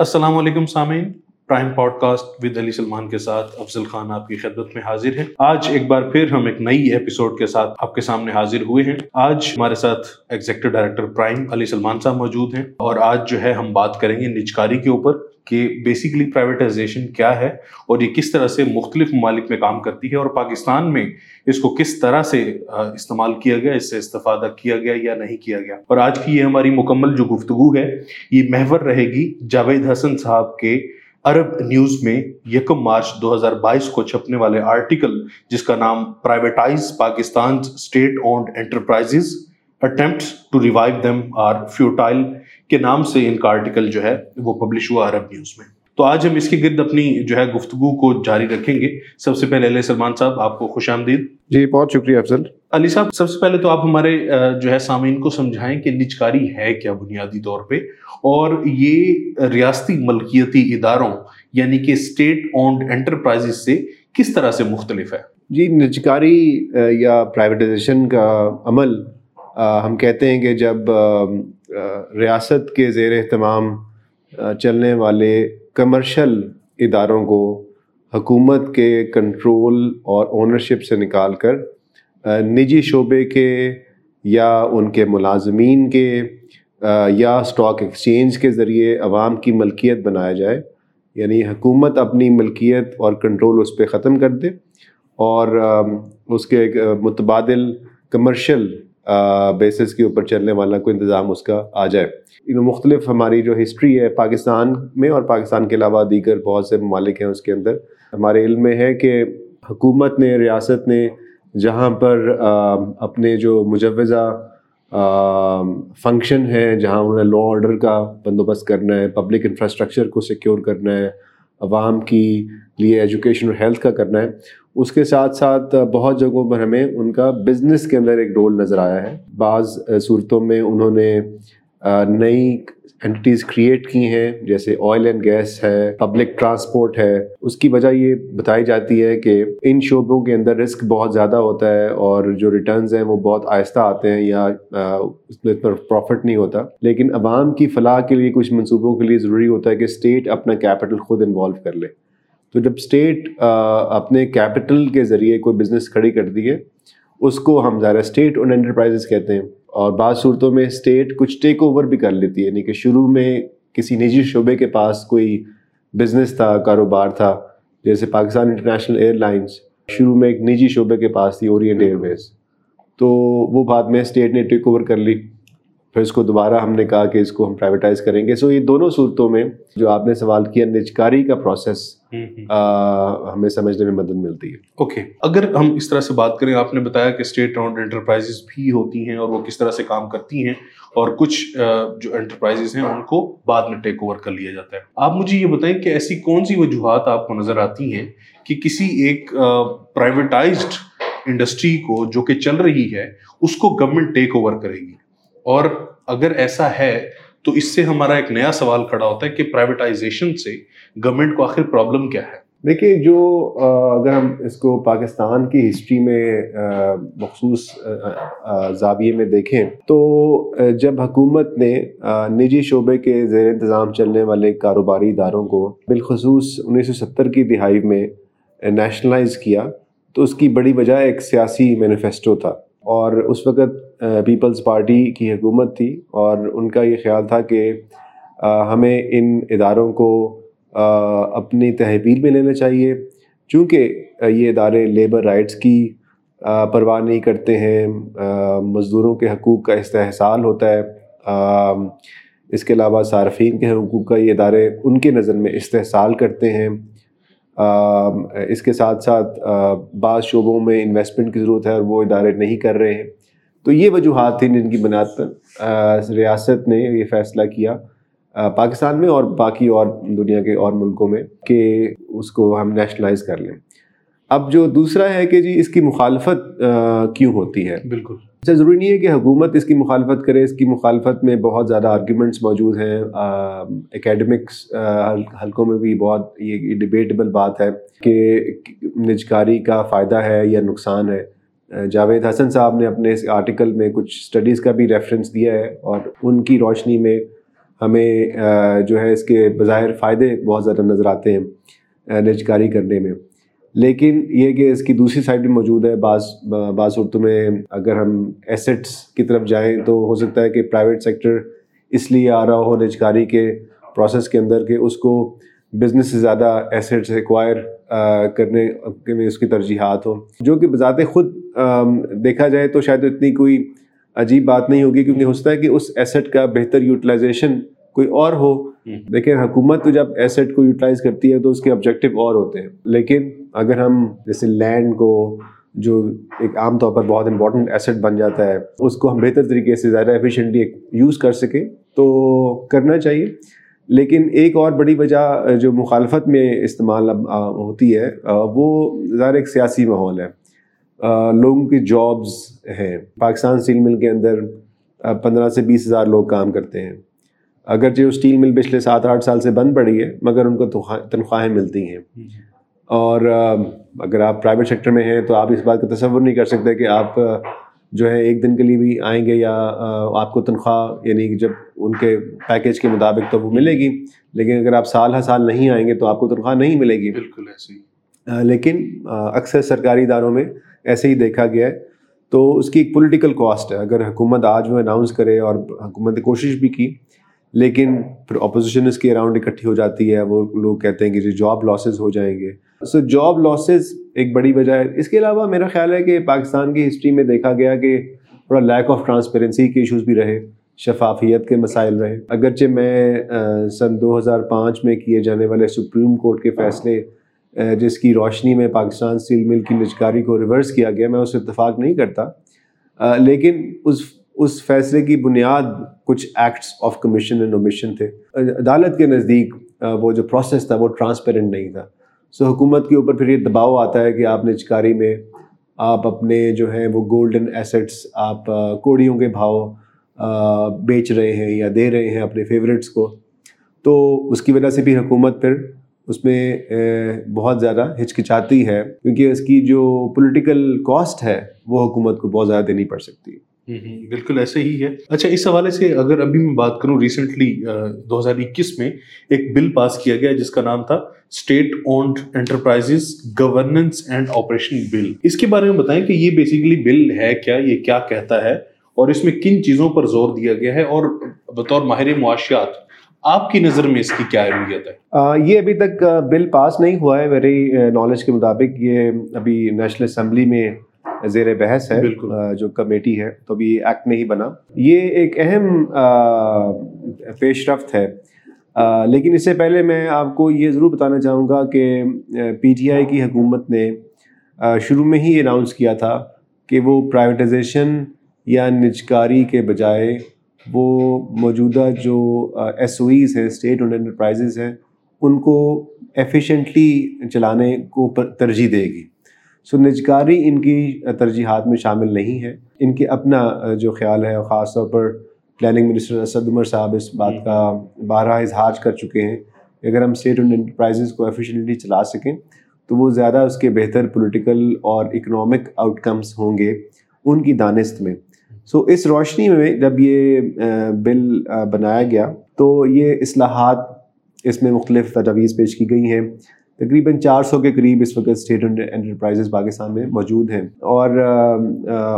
السلام علیکم سامعین۔ Prime podcast with Ali Salman کے ساتھ افضل خان آپ کی خدمت میں حاضر ہیں۔ آج ایک بار پھر ہم ایک نئی ایپیسوڈ کے ساتھ آپ کے سامنے حاضر ہوئے ہیں۔ آج ہمارے ساتھ executive director prime Ali Salman صاحب موجود ہیں اور آج جو ہے ہم بات کریں گے نجکاری کے اوپر کہ بیسیکلی پرائیویٹائزیشن کیا ہے اور یہ کس طرح سے مختلف ممالک میں کام کرتی ہے اور پاکستان میں اس کو کس طرح سے استعمال کیا گیا، اس سے استفادہ کیا گیا یا نہیں کیا گیا۔ اور آج کی یہ ہماری مکمل جو گفتگو ہے، یہ محور رہے گی جاوید حسن صاحب کے عرب نیوز میں یکم مارچ دو ہزار بائیس کو چھپنے والے آرٹیکل جس کا نام privatize Pakistan state owned enterprises attempts to revive them are futile کے نام سے ان کا آرٹیکل جو ہے وہ پبلش ہوا عرب نیوز میں۔ تو آج ہم اس کے گرد اپنی جو ہے گفتگو کو جاری رکھیں گے۔ سب سے پہلے علیہ سلمان صاحب آپ کو خوش آمدید۔ جی بہت شکریہ افضل۔ علی صاحب سب سے پہلے تو آپ ہمارے جو ہے سامعین کو سمجھائیں کہ نجکاری ہے کیا بنیادی طور پہ؟ اور یہ ریاستی ملکیتی اداروں یعنی کہ اسٹیٹ اونڈ انٹرپرائز سے کس طرح سے مختلف ہے؟ جی نجکاری یا پرائیویٹائزیشن کا عمل ہم کہتے ہیں کہ جب ریاست کے زیر اہتمام چلنے والے کمرشل اداروں کو حکومت کے کنٹرول اور اونرشپ سے نکال کر نجی شعبے کے یا ان کے ملازمین کے یا اسٹاک ایکسچینج کے ذریعے عوام کی ملکیت بنایا جائے۔ یعنی حکومت اپنی ملکیت اور کنٹرول اس پہ ختم کر دے اور اس کے متبادل کمرشل بیسس کے اوپر چلنے والا کوئی انتظام اس کا آ جائے۔ مختلف ہماری جو ہسٹری ہے پاکستان میں اور پاکستان کے علاوہ دیگر بہت سے ممالک ہیں اس کے اندر، ہمارے علم میں ہے کہ حکومت نے، ریاست نے جہاں پر اپنے جو مجوزہ فنکشن ہے جہاں انہیں لا آرڈر کا بندوبست کرنا ہے پبلک انفراسٹرکچر کو سیکیور کرنا ہے، عوام کی لیے ایجوکیشن اور ہیلتھ کا کرنا ہے اس کے ساتھ ساتھ بہت جگہوں پر ہمیں ان کا بزنس کے اندر ایک رول نظر آیا ہے۔ بعض صورتوں میں انہوں نے نئی انٹیز کریٹ کی ہیں، جیسے آئل اینڈ گیس ہے پبلک ٹرانسپورٹ ہے۔ اس کی وجہ یہ بتائی جاتی ہے کہ ان شعبوں کے اندر رسک بہت زیادہ ہوتا ہے اور جو ریٹرنز ہیں وہ بہت آہستہ آتے ہیں یا اس میں پر پروفٹ نہیں ہوتا۔ لیکن عوام کی فلاح کے لیے کچھ منصوبوں کے لیے ضروری ہوتا ہے کہ اسٹیٹ اپنا کیپٹل خود انوالو کر لے۔ تو جب اسٹیٹ اپنے کیپٹل کے ذریعے کوئی بزنس کھڑی کر دی ہے، اس کو ہم ظاہر اسٹیٹ اور انٹرپرائزز کہتے ہیں۔ اور بعض صورتوں میں اسٹیٹ کچھ ٹیک اوور بھی کر لیتی ہے یعنی کہ شروع میں کسی نجی شعبے کے پاس کوئی بزنس تھا، کاروبار تھا، جیسے پاکستان انٹرنیشنل ایئر لائنس شروع میں ایک نجی شعبے کے پاس تھی اورینٹ ایئر ویز تو وہ بعد میں اسٹیٹ نے ٹیک اوور کر لی۔ پھر اس کو دوبارہ ہم نے کہا کہ اس کو ہم پرائیویٹائز کریں گے۔ سو یہ دونوں صورتوں میں جو آپ نے سوال کیا، نجکاری کا پروسیس ہمیں سمجھنے میں مدد ملتی ہے۔ اوکے اگر ہم اس طرح سے بات کریں آپ نے بتایا کہ اسٹیٹ اونڈ انٹرپرائزز بھی ہوتی ہیں اور وہ کس طرح سے کام کرتی ہیں اور کچھ جو انٹرپرائزز ہیں ان کو بعد میں ٹیک اوور کر لیا جاتا ہے۔ آپ مجھے یہ بتائیں کہ ایسی کون سی وجوہات آپ کو نظر آتی ہیں کہ کسی ایک پرائیویٹائزڈ انڈسٹری کو جو کہ چل رہی ہے اس کو گورنمنٹ ٹیک اوور کرے گی؟ اور اگر ایسا ہے تو اس سے ہمارا ایک نیا سوال کھڑا ہوتا ہے کہ پرائیویٹائزیشن سے گورنمنٹ کو آخر پرابلم کیا ہے؟ دیکھیے، جو اگر ہم اس کو پاکستان کی ہسٹری میں مخصوص زاویے میں دیکھیں تو جب حکومت نے نجی شعبے کے زیر انتظام چلنے والے کاروباری اداروں کو بالخصوص انیس سو ستر کی دہائی میں نیشنلائز کیا تو اس کی بڑی وجہ ایک سیاسی مینیفیسٹو تھا۔ اور اس وقت پیپلز پارٹی کی حکومت تھی اور ان کا یہ خیال تھا کہ ہمیں ان اداروں کو اپنی تحویل میں لینا چاہیے، چونکہ یہ ادارے لیبر رائٹس کی پرواہ نہیں کرتے ہیں مزدوروں کے حقوق کا استحصال ہوتا ہے اس کے علاوہ صارفین کے حقوق کا یہ ادارے ان کے نظر میں استحصال کرتے ہیں اس کے ساتھ ساتھ بعض شعبوں میں انویسٹمنٹ کی ضرورت ہے اور وہ ادارے نہیں کر رہے ہیں۔ تو یہ وجوہات تھیں جن کی بنیاد پر ریاست نے یہ فیصلہ کیا پاکستان میں اور باقی اور دنیا کے اور ملکوں میں کہ اس کو ہم نیشنلائز کر لیں۔ اب جو دوسرا ہے کہ جی اس کی مخالفت کیوں ہوتی ہے؟ بالکل۔ اچھا ضروری نہیں ہے کہ حکومت اس کی مخالفت کرے، اس کی مخالفت میں بہت زیادہ آرگیومنٹس موجود ہیں۔ اکیڈمکس حلقوں میں بھی بہت یہ ڈبیٹیبل بات ہے کہ نجکاری کا فائدہ ہے یا نقصان ہے۔ جاوید حسن صاحب نے اپنے اس آرٹیکل میں کچھ اسٹڈیز کا بھی ریفرنس دیا ہے اور ان کی روشنی میں ہمیں جو ہے اس کے بظاہر فائدے بہت زیادہ نظر آتے ہیں نجکاری کرنے میں۔ لیکن یہ کہ اس کی دوسری سائڈ بھی موجود ہے، بعض بعض صورتوں میں اگر ہم ایسٹس کی طرف جائیں تو ہو سکتا ہے کہ پرائیویٹ سیکٹر اس لیے آ رہا ہو نجکاری کے پروسیس کے اندر کہ اس کو بزنس سے زیادہ ایسٹس ایکوائر کرنے میں اس کی ترجیحات ہوں۔ جو کہ بذات خود دیکھا جائے تو شاید اتنی کوئی عجیب بات نہیں ہوگی، کیونکہ ہو سکتا ہے کہ اس ایسٹ کا بہتر یوٹیلائزیشن کوئی اور ہو لیکن حکومت جب ایسٹ کو یوٹیلائز کرتی ہے تو اس کے آبجیکٹیو اور ہوتے ہیں۔ لیکن اگر ہم جیسے لینڈ کو جو ایک عام طور پر بہت امپورٹنٹ ایسٹ بن جاتا ہے اس کو ہم بہتر طریقے سے زیادہ ایفیشینٹلی یوز کر سکیں تو کرنا چاہیے۔ لیکن ایک اور بڑی وجہ جو مخالفت میں استعمال ہوتی ہے وہ ظاہر ایک سیاسی ماحول ہے۔ لوگوں کی جابز ہیں۔ پاکستان اسٹیل مل کے اندر پندرہ سے بیس ہزار لوگ کام کرتے ہیں۔ اگر جو اسٹیل مل پچھلے سات آٹھ سال سے بند پڑی ہے مگر ان کو تنخواہیں ملتی ہیں۔ اور اگر آپ پرائیویٹ سیکٹر میں ہیں تو آپ اس بات کا تصور نہیں کر سکتے کہ آپ جو ہے ایک دن کے لیے بھی آئیں گے یا آپ کو تنخواہ یعنی جب ان کے پیکیج کے مطابق تو وہ ملے گی۔ لیکن اگر آپ سال ہر سال نہیں آئیں گے تو آپ کو تنخواہ نہیں ملے گی۔ بالکل ایسے لیکن اکثر سرکاری اداروں میں ایسے ہی دیکھا گیا ہے۔ تو اس کی ایک پولیٹیکل کاسٹ ہے۔ اگر حکومت آج وہ اناؤنس کرے اور حکومت نے کوشش بھی کی لیکن پھر اپوزیشن اس کے اراؤنڈ اکٹھی ہو جاتی ہے، وہ لوگ کہتے ہیں کہ جو جاب لاسز ہو جائیں گے۔ سو جاب لاسز ایک بڑی وجہ ہے۔ اس کے علاوہ میرا خیال ہے کہ پاکستان کی ہسٹری میں دیکھا گیا کہ تھوڑا لیک آف ٹرانسپیرنسی کے ایشوز بھی رہے، شفافیت کے مسائل رہے۔ اگرچہ میں سن دو ہزار پانچ میں کیے جانے والے سپریم کورٹ کے فیصلے جس کی روشنی میں پاکستان اسٹیل مل کی نجکاری کو ریورس کیا گیا، میں اس اتفاق نہیں کرتا۔ لیکن اس اس فیصلے کی بنیاد کچھ acts of commission and omission تھے۔ عدالت کے نزدیک وہ جو پروسیس تھا، وہ ٹرانسپیرنٹ نہیں تھا۔ سو حکومت کے اوپر پھر یہ دباؤ آتا ہے کہ آپ نے چکاری میں، آپ اپنے جو ہیں وہ گولڈن ایسٹس آپ کوڑیوں کے بھاؤ بیچ رہے ہیں یا دے رہے ہیں اپنے فیوریٹس کو۔ تو اس کی وجہ سے بھی حکومت پھر اس میں بہت زیادہ ہچکچاتی ہے۔ کیونکہ اس کی جو پولیٹیکل کاسٹ ہے، وہ حکومت کو بہت زیادہ دینی پڑ سکتی ہے۔ بالکل ایسے ہی ہے۔ اچھا اس حوالے سے اگر ابھی میں بات کروں ریسنٹلی دو ہزار اکیس میں ایک بل پاس کیا گیا جس کا نام تھا state owned enterprise governance and operation bill اس کے بارے میں بتائیں کہ یہ بیسیکلی بل ہے کیا؟ یہ کیا کہتا ہے؟ اور اس میں کن چیزوں پر زور دیا گیا ہے؟ اور بطور ماہر معاشیات آپ کی نظر میں اس کی کیا اہمیت ہے؟ یہ ابھی تک بل پاس نہیں ہوا ہے۔ میری نالج کے مطابق یہ ابھی نیشنل اسمبلی میں زیر بحث ہے جو کمیٹی ہے تو ابھی ایکٹ نہیں بنا۔ یہ ایک اہم پیش رفت ہے۔ لیکن اس سے پہلے میں آپ کو یہ ضرور بتانا چاہوں گا کہ پی ٹی آئی کی حکومت نے شروع میں ہی اناؤنس کیا تھا کہ وہ پرائیویٹائزیشن یا نجکاری کے بجائے وہ موجودہ جو ایس او ایز ہیں اسٹیٹ اونڈ انٹرپرائزز ہیں ان کو ایفیشینٹلی چلانے کو ترجیح دے گی۔ سو نجکاری ان کی ترجیحات میں شامل نہیں ہے۔ ان کے اپنا جو خیال ہے خاص طور پر پلاننگ منسٹر اسد عمر صاحب اس بات کا بارہ اظہار کر چکے ہیں اگر ہم اسٹیٹ اینڈ انٹرپرائزز کو ایفیشینٹلی چلا سکیں، تو وہ زیادہ اس کے بہتر پولیٹیکل اور اکنامک آؤٹ کمس ہوں گے ان کی دانست میں۔ سو اس روشنی میں جب یہ بل بنایا گیا، تو یہ اصلاحات اس میں مختلف تجاویز پیش کی گئی ہیں۔ تقریباً چار سو کے قریب اس وقت اسٹیٹ انٹرپرائزز پاکستان میں موجود ہیں اور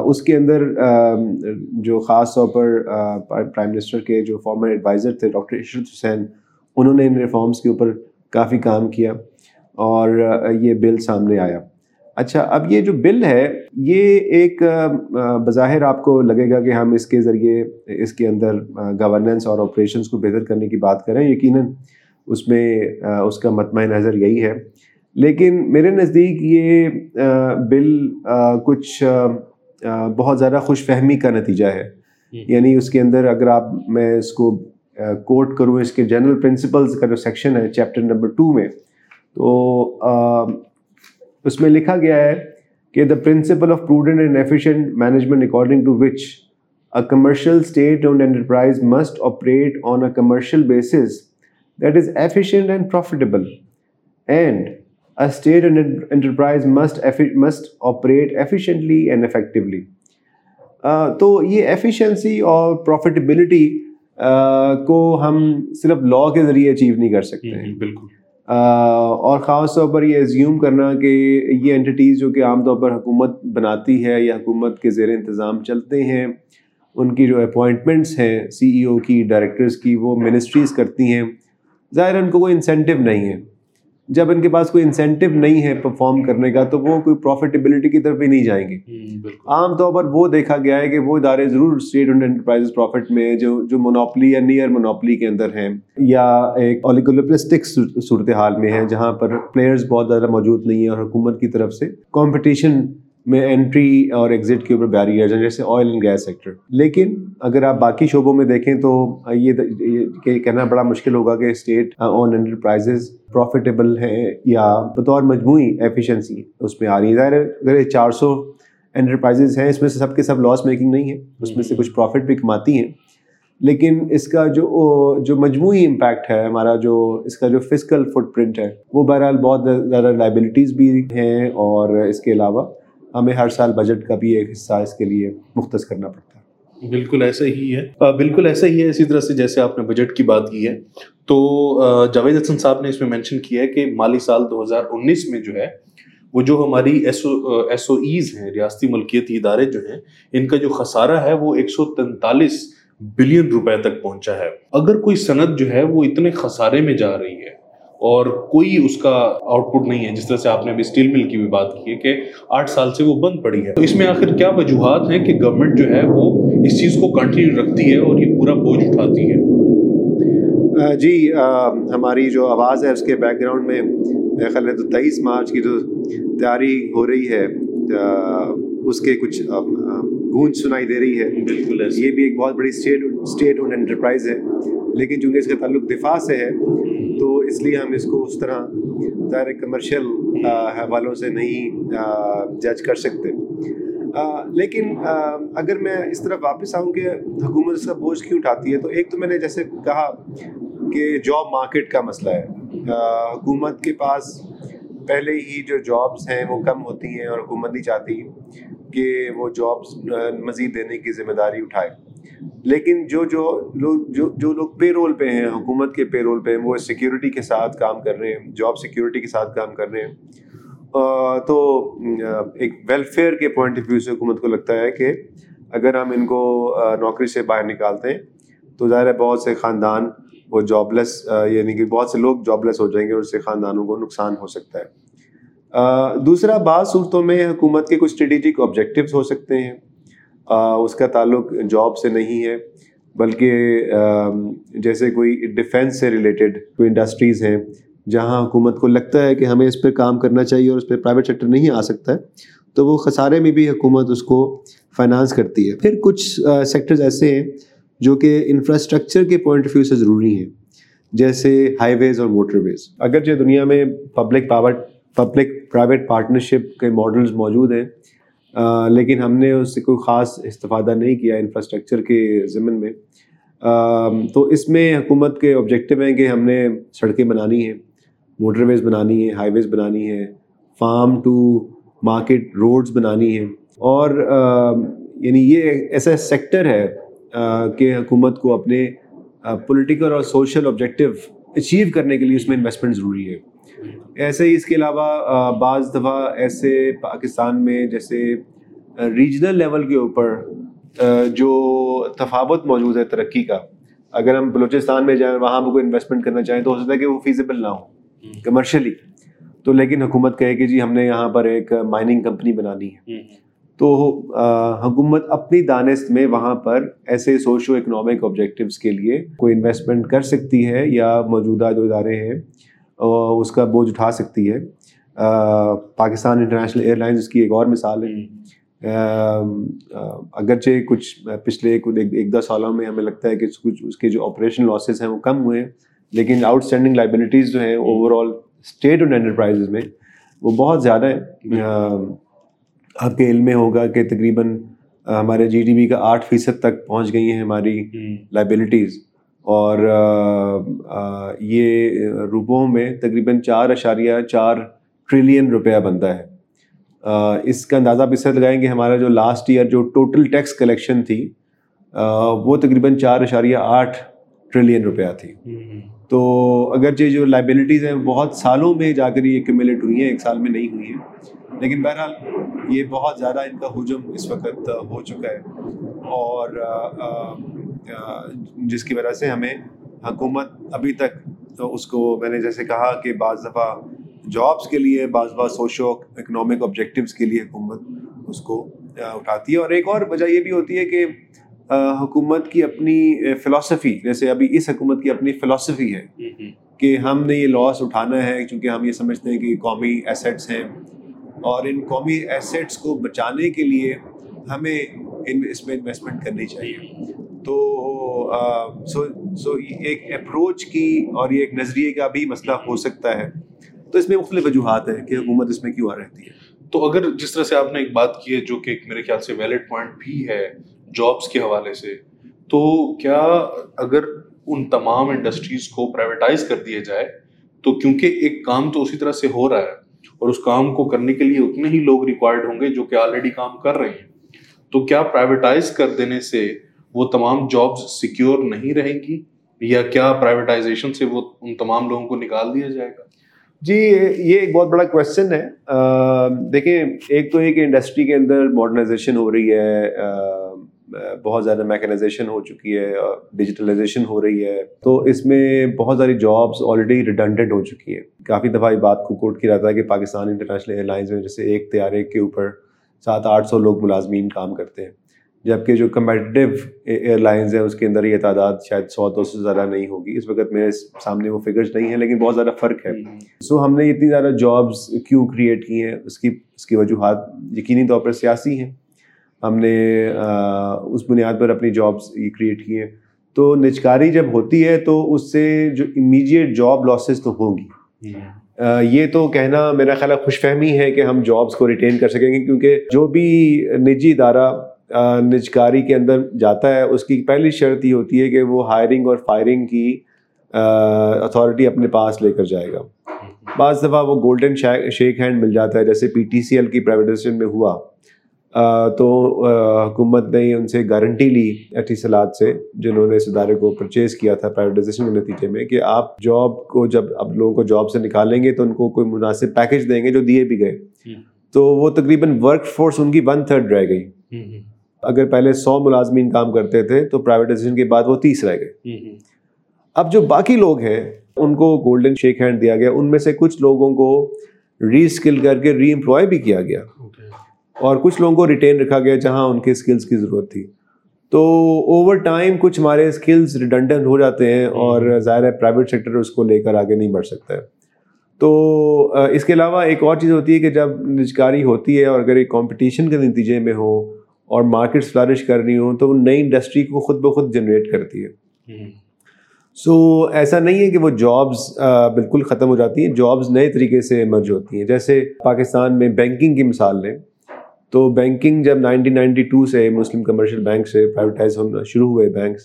اس کے اندر جو خاص طور پر پرائم منسٹر کے جو فارمر ایڈوائزر تھے ڈاکٹر عشرت حسین انہوں نے ان ریفارمس کے اوپر کافی کام کیا اور یہ بل سامنے آیا۔ اچھا اب یہ جو بل ہے، یہ ایک بظاہر آپ کو لگے گا کہ ہم اس کے ذریعے، اس کے اندر گورننس اور آپریشنس کو بہتر کرنے کی بات کریں، یقیناً اس میں اس کا متمع نظر یہی ہے۔ لیکن میرے نزدیک یہ بل کچھ بہت زیادہ خوش فہمی کا نتیجہ ہے۔ یعنی اس کے اندر اگر آپ میں اس کو کوٹ کروں اس کے جنرل پرنسپلز کا جو سیکشن ہے چیپٹر نمبر ٹو میں تو اس میں لکھا گیا ہے کہ the principle of prudent and efficient management according to which a commercial state owned enterprise must operate on a commercial basis that is efficient and profitable, and a state enterprise must operate efficiently and effectively. تو یہ efficiency اور profitability کو ہم صرف لا کے ذریعے achieve نہیں کر سکتے ہیں بالکل اور خاص طور پر یہ ایزیوم کرنا کہ یہ انٹیٹیز جو کہ عام طور پر حکومت بناتی ہے یا حکومت کے زیر انتظام چلتے ہیں ان کی جو اپوائنٹمنٹس ہیں سی ای او کی ڈائریکٹرز کی وہ منسٹریز کرتی ہیں ظاہر ان کو کوئی انسینٹیو نہیں ہے۔ جب ان کے پاس کوئی انسینٹیو نہیں ہے پرفارم کرنے کا تو وہ کوئی پروفیٹیبلٹی کی طرف بھی نہیں جائیں گے۔ عام طور پر وہ دیکھا گیا ہے کہ وہ ادارے ضرور اسٹیٹ اینڈ انٹرپرائز پروفٹ میں جو جو منوپلی یا نیئر منوپلی کے اندر ہیں۔ یا ایک اولیگولپسٹک صورتحال میں ہیں جہاں پر پلیئرز بہت زیادہ موجود نہیں ہیں اور حکومت کی طرف سے۔ کمپٹیشن میں انٹری اور ایگزٹ کے اوپر بیریئرز ہیں جیسے آئل اینڈ گیس سیکٹر لیکن اگر آپ باقی شعبوں میں دیکھیں تو یہ کہنا بڑا مشکل ہوگا کہ اسٹیٹ آن انٹرپرائزز پروفیٹیبل ہیں یا بطور مجموعی ایفیشنسی اس میں آ رہی ہے ظاہر اگر چار سو انٹرپرائزز ہیں اس میں سے سب کے سب لاس میکنگ نہیں ہے اس میں سے کچھ پروفٹ بھی کماتی ہیں۔ لیکن اس کا جو جو مجموعی امپیکٹ ہے ہمارا جو اس کا جو فزیکل فٹ پرنٹ ہے وہ بہرحال بہت زیادہ لائبلٹیز بھی ہیں اور اس کے علاوہ ہمیں ہر سال بجٹ کا بھی ایک حصہ اس کے لیے مختص کرنا پڑتا ہے۔ بالکل ایسا ہی ہے۔ بالکل ایسا ہی ہے۔ اسی طرح سے جیسے آپ نے بجٹ کی بات کی ہے، تو جاوید حسن صاحب نے اس میں مینشن کیا ہے کہ مالی سال دو ہزار انیس میں جو ہے، وہ جو ہماری S O S O Es ہیں، ریاستی ملکیتی ادارے جو ہیں، ان کا جو خسارہ ہے، وہ ایک سو تینتالیس بلین روپے تک پہنچا ہے۔ اگر کوئی صنعت جو ہے، وہ اتنے خسارے میں جا رہی ہے اور کوئی اس کا آؤٹ پٹ نہیں ہے جس طرح سے آپ نے ابھی اسٹیل مل کی بھی بات کی ہے کہ آٹھ سال سے وہ بند پڑی ہے۔ تو اس میں آخر کیا وجوہات ہیں کہ گورنمنٹ جو ہے وہ اس چیز کو کنٹینیو رکھتی ہے اور یہ پورا بوجھ اٹھاتی ہے؟ جی ہماری جو آواز ہے اس کے بیک گراؤنڈ میں خیال ہے تو تیئیس مارچ کی جو تیاری ہو رہی ہے اس کے کچھ گونج سنائی دے رہی ہے۔ بالکل یہ بھی ایک بہت بڑی اسٹیٹ اسٹیٹ اونڈ انٹرپرائز ہے لیکن چونکہ اس کا تعلق دفاع سے ہے اس لیے ہم اس کو اس طرح ظاہر کمرشل حوالوں سے نہیں جج کر سکتے۔ لیکن اگر میں اس طرح واپس آؤں کہ حکومت اس کا بوجھ کیوں اٹھاتی ہے، تو ایک تو میں نے جیسے کہا کہ جاب مارکیٹ کا مسئلہ ہے۔ حکومت کے پاس پہلے ہی جو جابس ہیں وہ کم ہوتی ہیں اور حکومت نہیں چاہتی کہ وہ جابس مزید دینے کی ذمہ داری اٹھائے۔ لیکن جو جو لوگ جو جو لوگ پے رول پہ ہیں، حکومت کے پے رول پہ ہیں وہ سیکیورٹی کے ساتھ کام کر رہے ہیں جاب سیکیورٹی کے ساتھ کام کر رہے ہیں۔ تو ایک ویلفیئر کے پوائنٹ آف ویو سے حکومت کو لگتا ہے کہ اگر ہم ان کو نوکری سے باہر نکالتے ہیں، تو ظاہر ہے بہت سے خاندان وہ جاب لیس یعنی کہ بہت سے لوگ جاب لیس ہو جائیں گے اور اس سے خاندانوں کو نقصان ہو سکتا ہے۔ دوسرا بعض صورتوں میں حکومت کے کچھ اسٹریٹجک آبجیکٹیوز ہو سکتے ہیں۔ اس کا تعلق جاب سے نہیں ہے، بلکہ جیسے کوئی ڈیفینس سے ریلیٹڈ کوئی انڈسٹریز ہیں، جہاں حکومت کو لگتا ہے کہ ہمیں اس پہ کام کرنا چاہیے اور اس پہ پرائیویٹ سیکٹر نہیں آ سکتا ہے تو وہ خسارے میں بھی حکومت اس کو فائنانس کرتی ہے۔ پھر کچھ سیکٹرز ایسے ہیں جو کہ انفراسٹرکچر کے پوائنٹ آف ویو سے ضروری ہیں، جیسے ہائی ویز اور موٹر ویز اگرچہ دنیا میں public power public private partnership کے ماڈلز موجود ہیں لیکن ہم نے اس سے کوئی خاص استفادہ نہیں کیا انفراسٹرکچر کے ضمن میں۔ تو اس میں حکومت کے آبجیکٹیو ہیں کہ ہم نے سڑکیں بنانی ہیں موٹر ویز بنانی ہے ہائی ویز بنانی ہے فارم ٹو مارکیٹ روڈز بنانی ہیں۔ اور یعنی یہ ایسا سیکٹر ہے کہ حکومت کو اپنے پولیٹیکل اور سوشل آبجیکٹیو اچیو کرنے کے لیے اس میں انویسٹمنٹ ضروری ہے۔ ایسے ہی اس کے علاوہ بعض دفعہ ایسے پاکستان میں جیسے ریجنل لیول کے اوپر جو تفاوت موجود ہے ترقی کا اگر ہم بلوچستان میں جائیں وہاں پہ کوئی انویسٹمنٹ کرنا چاہیں تو ہو سکتا ہے کہ وہ فیزیبل نہ ہو کمرشلی تو لیکن حکومت کہے کہ جی ہم نے یہاں پر ایک مائننگ کمپنی بنانی ہے۔ تو حکومت اپنی دانست میں وہاں پر ایسے سوشو اکنامک آبجیکٹیوس کے لیے کوئی انویسٹمنٹ کر سکتی ہے یا موجودہ جو ادارے ہیں اس کا بوجھ اٹھا سکتی ہے۔ پاکستان انٹرنیشنل ایئر لائنز اس کی ایک اور مثال ہے۔ اگرچہ کچھ پچھلے ایک دس سالوں میں ہمیں لگتا ہے کہ کچھ اس کے جو آپریشن لاسز ہیں وہ کم ہوئے ہیں لیکن آؤٹ اسٹینڈنگ لائبلٹیز جو ہیں overall state and enterprise میں وہ بہت زیادہ ہیں۔ آپ کے علم میں ہوگا کہ تقریباً ہمارے جی ڈی بی کا آٹھ فیصد تک پہنچ گئی ہیں ہماری لائبلٹیز اور یہ روپوں میں تقریباً چار اشاریہ چار ٹریلین روپیہ بنتا ہے۔ اس کا اندازہ بھی سے لگائیں گے ہمارا جو لاسٹ ایئر جو ٹوٹل ٹیکس کلیکشن تھی وہ تقریباً چار اشاریہ آٹھ ٹریلین روپیہ تھی۔ تو اگرچہ جو لائبلٹیز ہیں بہت سالوں میں جا کر یہ ایکومولیٹ ہوئی ہیں ایک سال میں نہیں ہوئی ہیں لیکن بہرحال یہ بہت زیادہ ان کا حجم اس وقت ہو چکا ہے۔ اور جس کی وجہ سے ہمیں حکومت ابھی تک تو اس کو میں نے جیسے کہا کہ بعض دفعہ جابس کے لیے بعض بعض سوشو اکنامک آبجیکٹیوس کے لیے حکومت اس کو اٹھاتی ہے۔ اور ایک اور وجہ یہ بھی ہوتی ہے کہ حکومت کی اپنی فلاسفی جیسے ابھی اس حکومت کی اپنی فلاسفی ہے کہ ہم نے یہ لاس اٹھانا ہے کیونکہ ہم یہ سمجھتے ہیں کہ قومی ایسیٹس ہیں۔ اور ان قومی ایسیٹس کو بچانے کے لیے ہمیں ان اس میں انویسٹمنٹ کرنی چاہیے۔ تو سو سو ایک اپروچ کی اور یہ ایک نظریے کا بھی مسئلہ ہو سکتا ہے۔ تو اس میں مختلف وجوہات ہیں کہ حکومت اس میں کیوں آ رہتی ہے۔ تو اگر جس طرح سے آپ نے ایک بات کی ہے جو کہ میرے خیال سے ویلڈ پوائنٹ بھی ہے جابس کے حوالے سے، تو کیا اگر ان تمام انڈسٹریز کو پرائیویٹائز کر دیا جائے، تو کیونکہ ایک کام تو اسی طرح سے ہو رہا ہے اور اس کام کو کرنے کے لیے اتنے ہی لوگ ریکوائرڈ ہوں گے جو کہ آلریڈی کام کر رہے ہیں۔ تو کیا پرائیویٹائز کر دینے سے وہ تمام جابس سیکیور نہیں رہیں گی یا کیا پرائیویٹائزیشن سے وہ ان تمام لوگوں کو نکال دیا جائے گا؟ جی یہ ایک بہت بڑا کوشچن ہے۔ دیکھیں، ایک تو ایک انڈسٹری کے اندر ماڈرنائزیشن ہو رہی ہے بہت زیادہ میکنائزیشن ہو چکی ہے ڈیجیٹلائزیشن ہو رہی ہے۔ تو اس میں بہت ساری جابس آلریڈی ریڈنڈنٹ ہو چکی ہیں۔ کافی دفعہ یہ بات کو کوٹ کیا جاتا ہے کہ پاکستان انٹرنیشنل ایئر لائنس میں جیسے ایک طیارے کے اوپر سات آٹھ سو لوگ ملازمین کام کرتے ہیں۔ جبکہ جو کمپیٹیو ایئر لائنز ہیں اس کے اندر یہ تعداد شاید سو دو سو زیادہ نہیں ہوگی۔ اس وقت میرے سامنے وہ فگرز نہیں ہیں لیکن بہت زیادہ فرق ہے۔ سو ہم نے اتنی زیادہ جابس کیوں کریٹ کی ہیں؟ اس کی اس کی وجوہات یقینی طور پر سیاسی ہیں۔ ہم نے اس بنیاد پر اپنی جابس یہ کریٹ کی ہیں۔ تو نچکاری جب ہوتی ہے تو اس سے جو امیجیٹ جاب لاسز تو ہوں گی۔ یہ تو کہنا میرا خیال خوش فہمی ہے کہ ہم جابس کو ریٹین کر سکیں گے کیونکہ جو بھی نجی ادارہ نجکاری کے اندر جاتا ہے۔ اس کی پہلی شرط یہ ہوتی ہے کہ وہ ہائرنگ اور فائرنگ کی اتھارٹی اپنے پاس لے کر جائے گا۔ بعض دفعہ وہ گولڈن شیک ہینڈ مل جاتا ہے جیسے پی ٹی سی ایل کی پرائیویٹائزیشن میں ہوا۔ تو حکومت نے ان سے گارنٹی لی اٹیسلات سے جنہوں نے اس ادارے کو پرچیز کیا تھا پرائیویٹائزیشن کے نتیجے میں کہ آپ جاب کو جب اب لوگوں کو جاب سے نکالیں گے تو ان کو کوئی مناسب پیکج دیں گے جو دیے بھی گئے۔ تو وہ تقریباً ورک فورس ان کی ون تھرڈ رہ گئی۔ اگر پہلے سو ملازمین کام کرتے تھے تو پرائیویٹائزیشن کے بعد وہ تیس رہ گئے۔ اب جو باقی لوگ ہیں ان کو گولڈن شیک ہینڈ دیا گیا ان میں سے کچھ لوگوں کو ری اسکل کر کے ری امپلوائے بھی کیا گیا۔ اور کچھ لوگوں کو ریٹین رکھا گیا جہاں ان کے اسکلس کی ضرورت تھی۔ تو اوور ٹائم کچھ ہمارے اسکلس ریڈنڈنٹ ہو جاتے ہیں اور ظاہر ہے پرائیویٹ سیکٹر اس کو لے کر آگے نہیں بڑھ سکتا ہے۔ تو اس کے علاوہ ایک اور چیز ہوتی ہے کہ جب نجکاری ہوتی ہے اور اگر ایک کمپٹیشن کے نتیجے میں ہو اور مارکیٹس فلرش کر رہی ہوں تو وہ نئی انڈسٹری کو خود بخود جنریٹ کرتی ہے۔ سو ایسا نہیں ہے کہ وہ جابس بالکل ختم ہو جاتی ہیں جابس نئے طریقے سے ایمرج ہوتی ہیں۔ جیسے پاکستان میں بینکنگ کی مثال لیں۔ تو بینکنگ جب نائنٹین نائنٹی ٹو سے مسلم کمرشل بینک سے پرائیویٹائز ہونا شروع ہوئے بینکس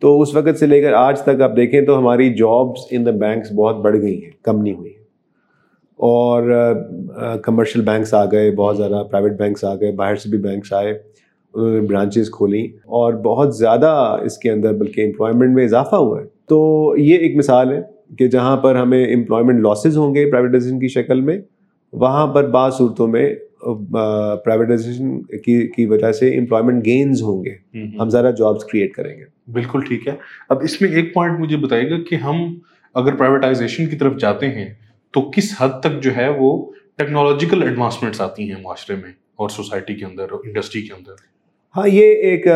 تو اس وقت سے لے کر آج تک آپ دیکھیں تو ہماری جابس ان دا بینکس بہت بڑھ گئی ہیں کم نہیں ہوئی ہیں۔ اور کمرشل بینکس آ گئے بہت زیادہ پرائیویٹ بینکس آ گئے باہر سے بھی بینکس آئے۔ انہوں نے برانچز کھولیں اور بہت زیادہ اس کے اندر بلکہ امپلائمنٹ میں اضافہ ہوا ہے۔ تو یہ ایک مثال ہے کہ جہاں پر ہمیں امپلائمنٹ لاسز ہوں گے پرائیویٹائزیشن کی شکل میں وہاں پر بعض صورتوں میں پرائیویٹائزیشن کی کی وجہ سے امپلائمنٹ گینز ہوں گے۔ ہم زیادہ جابس کریٹ کریں گے۔ بالکل ٹھیک ہے۔ اب اس میں ایک پوائنٹ مجھے بتائیے گا کہ ہم اگر پرائیویٹائزیشن کی طرف جاتے ہیں تو کس حد تک جو ہے وہ ٹیکنالوجیکل ایڈوانسمنٹس آتی ہیں معاشرے میں اور سوسائٹی کے اندر انڈسٹری کے اندر؟ ہاں یہ ایک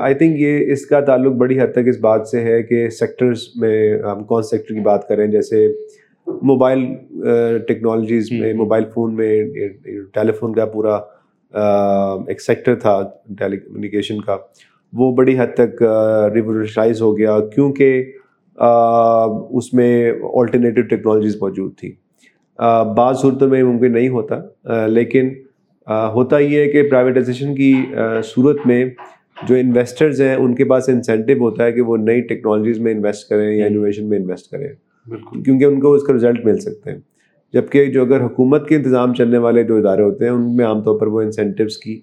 آئی تھنک یہ اس کا تعلق بڑی حد تک اس بات سے ہے کہ سیکٹرز میں ہم کون سیکٹر کی بات کریں جیسے موبائل ٹیکنالوجیز میں موبائل فون میں ٹیلی فون کا پورا ایک سیکٹر تھا ٹیلی کمیونیکیشن کا۔ وہ بڑی حد تک ریولیوشنائز ہو گیا کیونکہ اس میں آلٹرنیٹیو ٹیکنالوجیز موجود تھی بعض صورتوں میں ممکن نہیں ہوتا لیکن ہوتا یہ ہے کہ پرائیویٹائزیشن کی صورت میں جو انویسٹرز ہیں ان کے پاس انسینٹیو ہوتا ہے کہ وہ نئی ٹیکنالوجیز میں انویسٹ کریں یا انوویشن میں انویسٹ کریں۔ کیونکہ ان کو اس کا رزلٹ مل سکتے ہیں۔ جبکہ جو اگر حکومت کے انتظام چلنے والے جو ادارے ہوتے ہیں ان میں عام طور پر وہ انسینٹیوس کی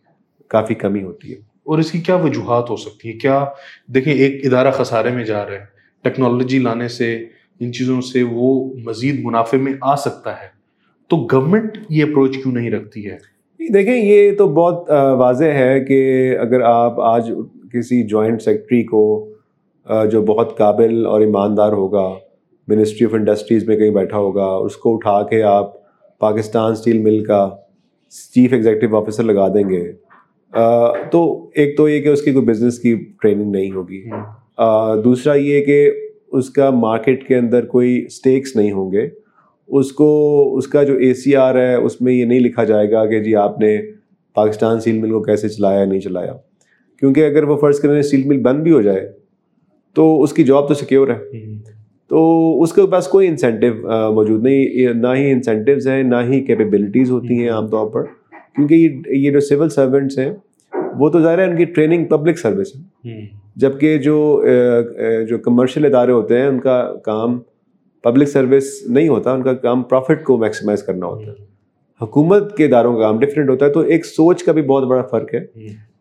کافی کمی ہوتی ہے۔ اور اس کی کیا وجوہات ہو سکتی ہیں؟ کیا دیکھیں ایک ادارہ خسارے میں جا رہا ہے۔ ٹیکنالوجی لانے سے ان چیزوں سے وہ مزید منافع میں آ سکتا ہے۔ تو گورنمنٹ یہ اپروچ کیوں نہیں رکھتی ہے؟ دیکھیں یہ تو بہت واضح ہے کہ اگر آپ آج کسی جوائنٹ سیکٹری کو جو بہت قابل اور ایماندار ہوگا منسٹری آف انڈسٹریز میں کہیں بیٹھا ہوگا اس کو اٹھا کے آپ پاکستان اسٹیل مل کا چیف ایگزیکٹو آفیسر لگا دیں گے تو ایک تو یہ کہ اس کی کوئی بزنس کی ٹریننگ نہیں ہوگی۔ دوسرا یہ کہ اس کا مارکیٹ کے اندر کوئی اسٹیکس نہیں ہوں گے۔ اس کو اس کا جو اے سی آر ہے اس میں یہ نہیں لکھا جائے گا کہ جی آپ نے پاکستان سیل مل کو کیسے چلایا نہیں چلایا۔ کیونکہ اگر وہ فرض کریں سیل مل بند بھی ہو جائے تو اس کی جاب تو سیکیور ہے۔ تو اس کے پاس کوئی انسینٹیو موجود نہیں۔ نہ ہی انسینٹیوز ہیں نہ ہی کیپیبلٹیز ہوتی ہیں عام طور پر۔ کیونکہ یہ یہ جو سول سروینٹس ہیں وہ تو ظاہر ہے ان کی ٹریننگ پبلک سروس ہے۔ جبکہ جو جو کمرشل ادارے ہوتے ہیں ان کا کام پبلک سروس نہیں ہوتا ان کا کام پروفٹ کو میکسیمائز کرنا ہوتا ہے۔ حکومت کے اداروں کا کام ڈفرینٹ ہوتا ہے تو ایک سوچ کا بھی بہت بڑا فرق ہے۔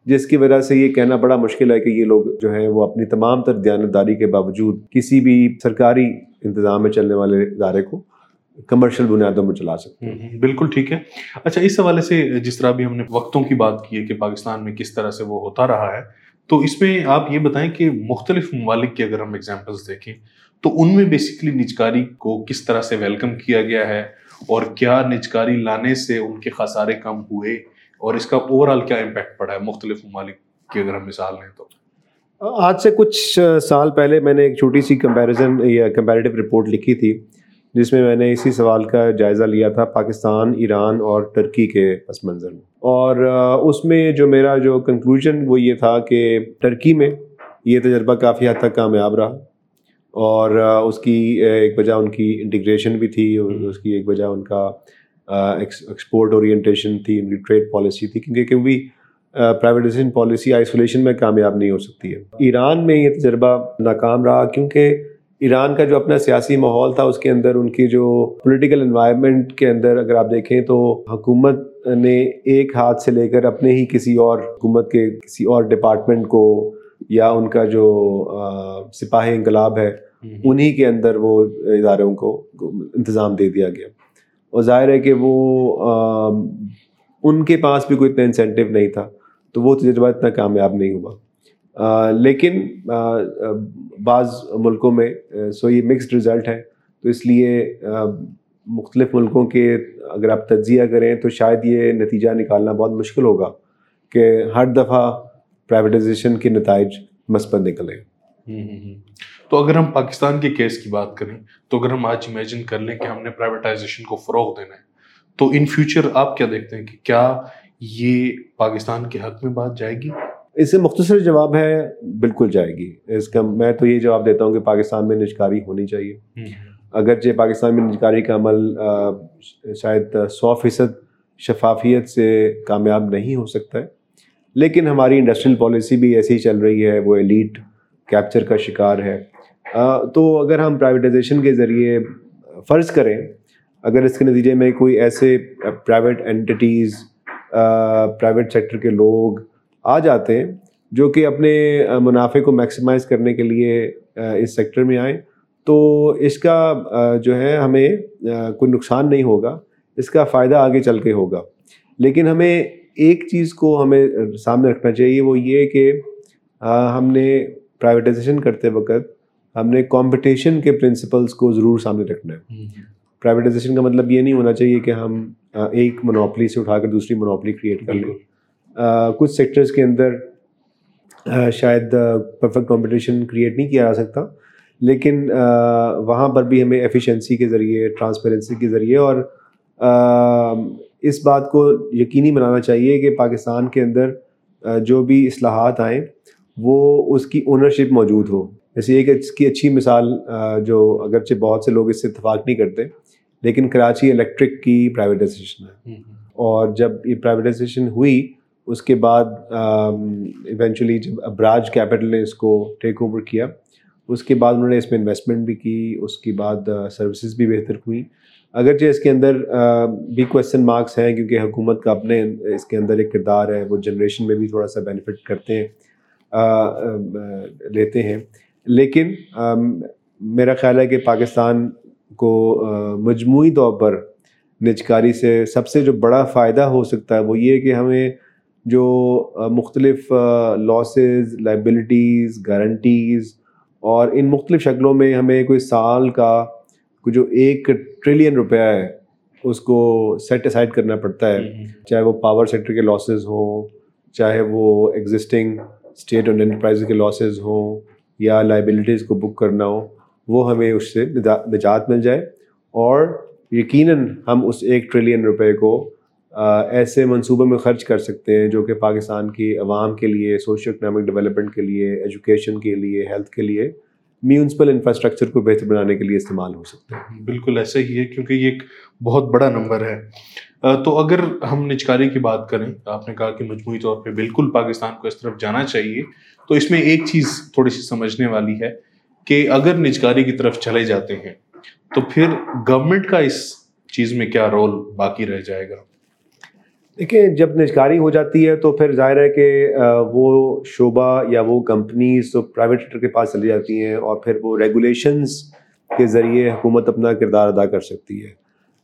جس کی وجہ سے یہ کہنا بڑا مشکل ہے کہ یہ لوگ جو ہیں وہ اپنی تمام تر دیانتداری کے باوجود کسی بھی سرکاری انتظام میں چلنے والے ادارے کو کمرشل بنیادوں میں چلا سکتے ہیں۔ بالکل ٹھیک ہے۔ اچھا اس حوالے سے جس طرح بھی ہم نے وقتوں کی بات کی ہے کہ پاکستان میں کس طرح سے وہ ہوتا رہا ہے تو اس میں آپ یہ بتائیں کہ مختلف ممالک کی اگر ہم ایگزامپلس دیکھیں تو ان میں بیسکلی نجکاری کو کس طرح سے ویلکم کیا گیا ہے اور کیا نجکاری لانے سے ان کے خسارے کم ہوئے اور اس کا اوور آل کیا امپیکٹ پڑا ہے؟ مختلف ممالک کی اگر ہم مثال لیں تو۔ آج سے کچھ سال پہلے میں نے ایک چھوٹی سی کمپیریزن یا کمپیریٹیو رپورٹ لکھی تھی، جس میں میں نے اسی سوال کا جائزہ لیا تھا پاکستان، ایران اور ٹرکی کے پس منظر میں۔ اور اس میں جو میرا جو کنکلوژن وہ یہ تھا کہ ٹرکی میں یہ تجربہ کافی حد تک کامیاب رہا۔ اور اس کی ایک وجہ ان کی انٹیگریشن بھی تھی اس کی ایک وجہ ان کا ایکسپورٹ اورینٹیشن تھی ان کی ٹریڈ پالیسی تھی کیونکہ کیونکہ پرائیویٹائزیشن پالیسی آئسولیشن میں کامیاب نہیں ہو سکتی ہے۔ ایران میں یہ تجربہ ناکام رہا کیونکہ ایران کا جو اپنا سیاسی ماحول تھا اس کے اندر ان کی جو پولیٹیکل انوائرمنٹ کے اندر اگر آپ دیکھیں تو حکومت نے ایک ہاتھ سے لے کر اپنے ہی کسی اور حکومت کے کسی اور ڈپارٹمنٹ کو یا ان کا جو سپاہی انقلاب ہے انہی کے اندر وہ اداروں کو انتظام دے دیا گیا۔ اور ظاہر ہے کہ وہ ان کے پاس بھی کوئی اتنا انسینٹیو نہیں تھا تو وہ تجربہ اتنا کامیاب نہیں ہوا۔ لیکن بعض ملکوں میں سو یہ مکسڈ رزلٹ ہے تو اس لیے مختلف ملکوں کے اگر آپ تجزیہ کریں تو شاید یہ نتیجہ نکالنا بہت مشکل ہوگا کہ ہر دفعہ پرائیویٹائزیشن کے نتائج مثبت نکلیں۔ تو اگر ہم پاکستان کے کیس کی بات کریں تو اگر ہم آج امیجن کر لیں کہ ہم نے پرائیویٹائزیشن کو فروغ دینا ہے تو ان فیوچر آپ کیا دیکھتے ہیں کہ کیا یہ پاکستان کے حق میں بات جائے گی؟ اس سے مختصر جواب ہے بالکل جائے گی۔ اس کا میں تو یہ جواب دیتا ہوں کہ پاکستان میں نجکاری ہونی چاہیے۔ اگرچہ پاکستان میں نجکاری کا عمل شاید سو فیصد شفافیت سے کامیاب نہیں ہو سکتا ہے لیکن ہماری انڈسٹریل پالیسی بھی ایسی چل رہی ہے وہ ایلیٹ کیپچر کا شکار ہے۔ تو اگر ہم پرائیویٹائزیشن کے ذریعے فرض کریں، اگر اس کے نتیجے میں کوئی ایسے پرائیویٹ اینٹیز پرائیویٹ سیکٹر کے لوگ آ جاتے ہیں جو کہ اپنے منافع کو میکسیمائز کرنے کے لیے اس سیکٹر میں آئیں، تو اس کا جو ہے ہمیں کوئی نقصان نہیں ہوگا، اس کا فائدہ آگے چل کے ہوگا۔ لیکن ہمیں ایک چیز کو ہمیں سامنے رکھنا چاہیے، وہ یہ کہ ہم نے پرائیویٹائزیشن کرتے وقت ہم نے کمپٹیشن کے پرنسپلس کو ضرور سامنے رکھنا ہے۔ پرائیویٹائزیشن کا مطلب یہ نہیں ہونا چاہیے کہ ہم ایک منوپلی سے اٹھا کر دوسری منوپلی کریٹ کر لیں۔ کچھ سیکٹرز کے اندر شاید پرفیکٹ کمپٹیشن کریٹ نہیں کیا جا سکتا لیکن وہاں پر بھی ہمیں ایفیشنسی کے ذریعے ٹرانسپیرنسی کے ذریعے اور اس بات کو یقینی بنانا چاہیے کہ پاکستان کے اندر جو بھی اصلاحات آئیں وہ اس کی اونرشپ موجود ہو۔ جیسے ایک اس کی اچھی مثال جو اگرچہ بہت سے لوگ اس سے اتفاق نہیں کرتے لیکن کراچی الیکٹرک کی پرائیویٹائزیشن ہے۔ اور جب یہ پرائیویٹائزیشن ہوئی اس کے بعد ایونچولی جب ابراج کیپٹل نے اس کو ٹیک اوور کیا اس کے بعد انہوں نے اس میں انویسٹمنٹ بھی کی اس کے بعد سروسز بھی بہتر ہوئیں اگرچہ اس کے اندر بھی کوشچن مارکس ہیں کیونکہ حکومت کا اپنے اس کے اندر ایک کردار ہے وہ جنریشن میں بھی تھوڑا سا بینیفٹ کرتے ہیں لیتے ہیں۔ لیکن میرا خیال ہے کہ پاکستان کو مجموعی طور پر نجکاری سے سب سے جو بڑا فائدہ ہو سکتا ہے وہ یہ کہ ہمیں جو مختلف لاسز لائبلٹیز گارنٹیز اور ان مختلف شکلوں میں ہمیں کوئی سال کا جو ایک ٹریلین روپیہ ہے اس کو سیٹ اسائڈ کرنا پڑتا ہے۔ چاہے وہ پاور سیکٹر کے لاسز ہوں چاہے وہ ایگزسٹنگ اسٹیٹ اور انٹرپرائز کے لاسز ہوں یا لائبلٹیز کو بک کرنا ہو، وہ ہمیں اس سے نجات مل جائے۔ اور یقیناً ہم اس ایک ٹریلین روپے کو ایسے منصوبوں میں خرچ کر سکتے ہیں جو کہ پاکستان کی عوام کے لیے سوشل اکنامک ڈیولپمنٹ کے لیے ایجوکیشن کے لیے ہیلتھ کے لیے میونسپل انفراسٹرکچر کو بہتر بنانے کے لیے استعمال ہو سکتے ہیں۔ بالکل ایسا ہی ہے، کیونکہ یہ ایک بہت بڑا نمبر ہے۔ تو اگر ہم نجکاری کی بات کریں، آپ نے کہا کہ مجموعی طور پہ بالکل پاکستان کو اس طرف جانا چاہیے، تو اس میں ایک چیز تھوڑی سی سمجھنے والی ہے کہ اگر نجکاری کی طرف چلے جاتے ہیں، تو پھر گورنمنٹ کا اس چیز میں کیا رول باقی رہ جائے گا؟ دیکھیں، جب نجکاری ہو جاتی ہے تو پھر ظاہر ہے کہ وہ شعبہ یا وہ کمپنیز تو پرائیویٹ سیکٹر کے پاس چلی جاتی ہیں اور پھر وہ ریگولیشنز کے ذریعے حکومت اپنا کردار ادا کر سکتی ہے۔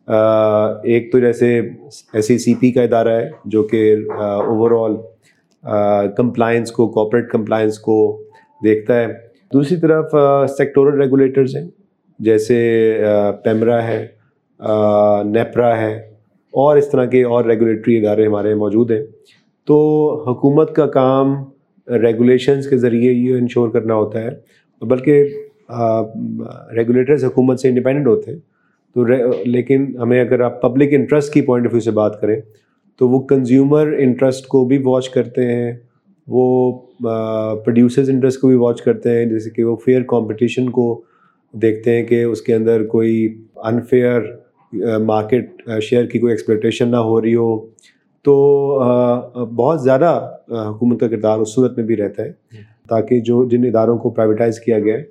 ایک تو جیسے ایس ای سی پی کا ادارہ ہے جو کہ اوور آل کمپلائنس کو کوپریٹ کمپلائنس کو دیکھتا ہے۔ دوسری طرف سیکٹورل ریگولیٹرز ہیں، جیسے پیمرا ہے نیپرا ہے، اور اس طرح کے اور ریگولیٹری ادارے ہمارے موجود ہیں۔ تو حکومت کا کام ریگولیشنز کے ذریعے یہ انشور کرنا ہوتا ہے، بلکہ ریگولیٹرز حکومت سے انڈیپینڈنٹ ہوتے ہیں۔ تو لیکن ہمیں اگر آپ پبلک انٹرسٹ کی پوائنٹ آف ویو سے بات کریں تو وہ کنزیومر انٹرسٹ کو بھی واچ کرتے ہیں وہ پروڈیوسرز انٹرسٹ کو بھی واچ کرتے ہیں جیسے کہ وہ فیئر کمپٹیشن کو دیکھتے ہیں کہ اس کے اندر کوئی انفیئر مارکیٹ شیئر کی کوئی ایکسپیکٹیشن نہ ہو رہی ہو۔ تو بہت زیادہ حکومت کا کردار اس صورت میں بھی رہتا ہے تاکہ جو جن اداروں کو پرائیویٹائز کیا گیا ہے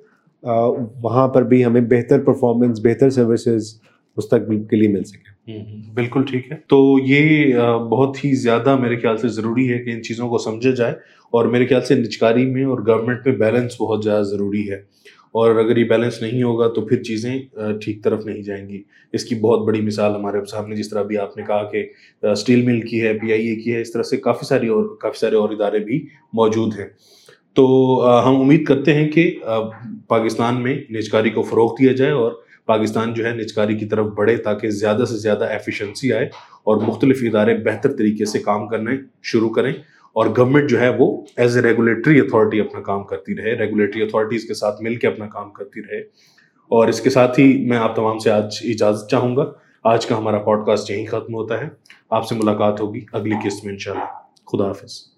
وہاں پر بھی ہمیں بہتر پرفارمنس بہتر سروسز مستقبل کے لیے مل سکے۔ بالکل ٹھیک ہے۔ تو یہ بہت ہی زیادہ میرے خیال سے ضروری ہے کہ ان چیزوں کو سمجھا جائے اور میرے خیال سے نجکاری میں اور گورنمنٹ میں بیلنس بہت زیادہ ضروری ہے۔ اور اگر یہ بیلنس نہیں ہوگا تو پھر چیزیں ٹھیک طرف نہیں جائیں گی۔ اس کی بہت بڑی مثال ہمارے سامنے جس طرح بھی آپ نے کہا کہ اسٹیل مل کی ہے پی آئی اے کی ہے، اس طرح سے کافی ساری اور، کافی سارے اور ادارے بھی موجود ہیں۔ تو ہم امید کرتے ہیں کہ پاکستان میں نجکاری کو فروغ دیا جائے اور پاکستان جو ہے نجکاری کی طرف بڑھے تاکہ زیادہ سے زیادہ ایفیشنسی آئے اور مختلف ادارے بہتر طریقے سے کام کرنے شروع کریں اور گورنمنٹ جو ہے وہ ایز اے ریگولیٹری اتھارٹی اپنا کام کرتی رہے ریگولیٹری اتھارٹیز کے ساتھ مل کے اپنا کام کرتی رہے۔ اور اس کے ساتھ ہی میں آپ تمام سے آج اجازت چاہوں گا۔ آج کا ہمارا پوڈ کاسٹ یہیں ختم ہوتا ہے۔ آپ سے ملاقات ہوگی اگلی قسط میں انشاءاللہ۔ خدا حافظ۔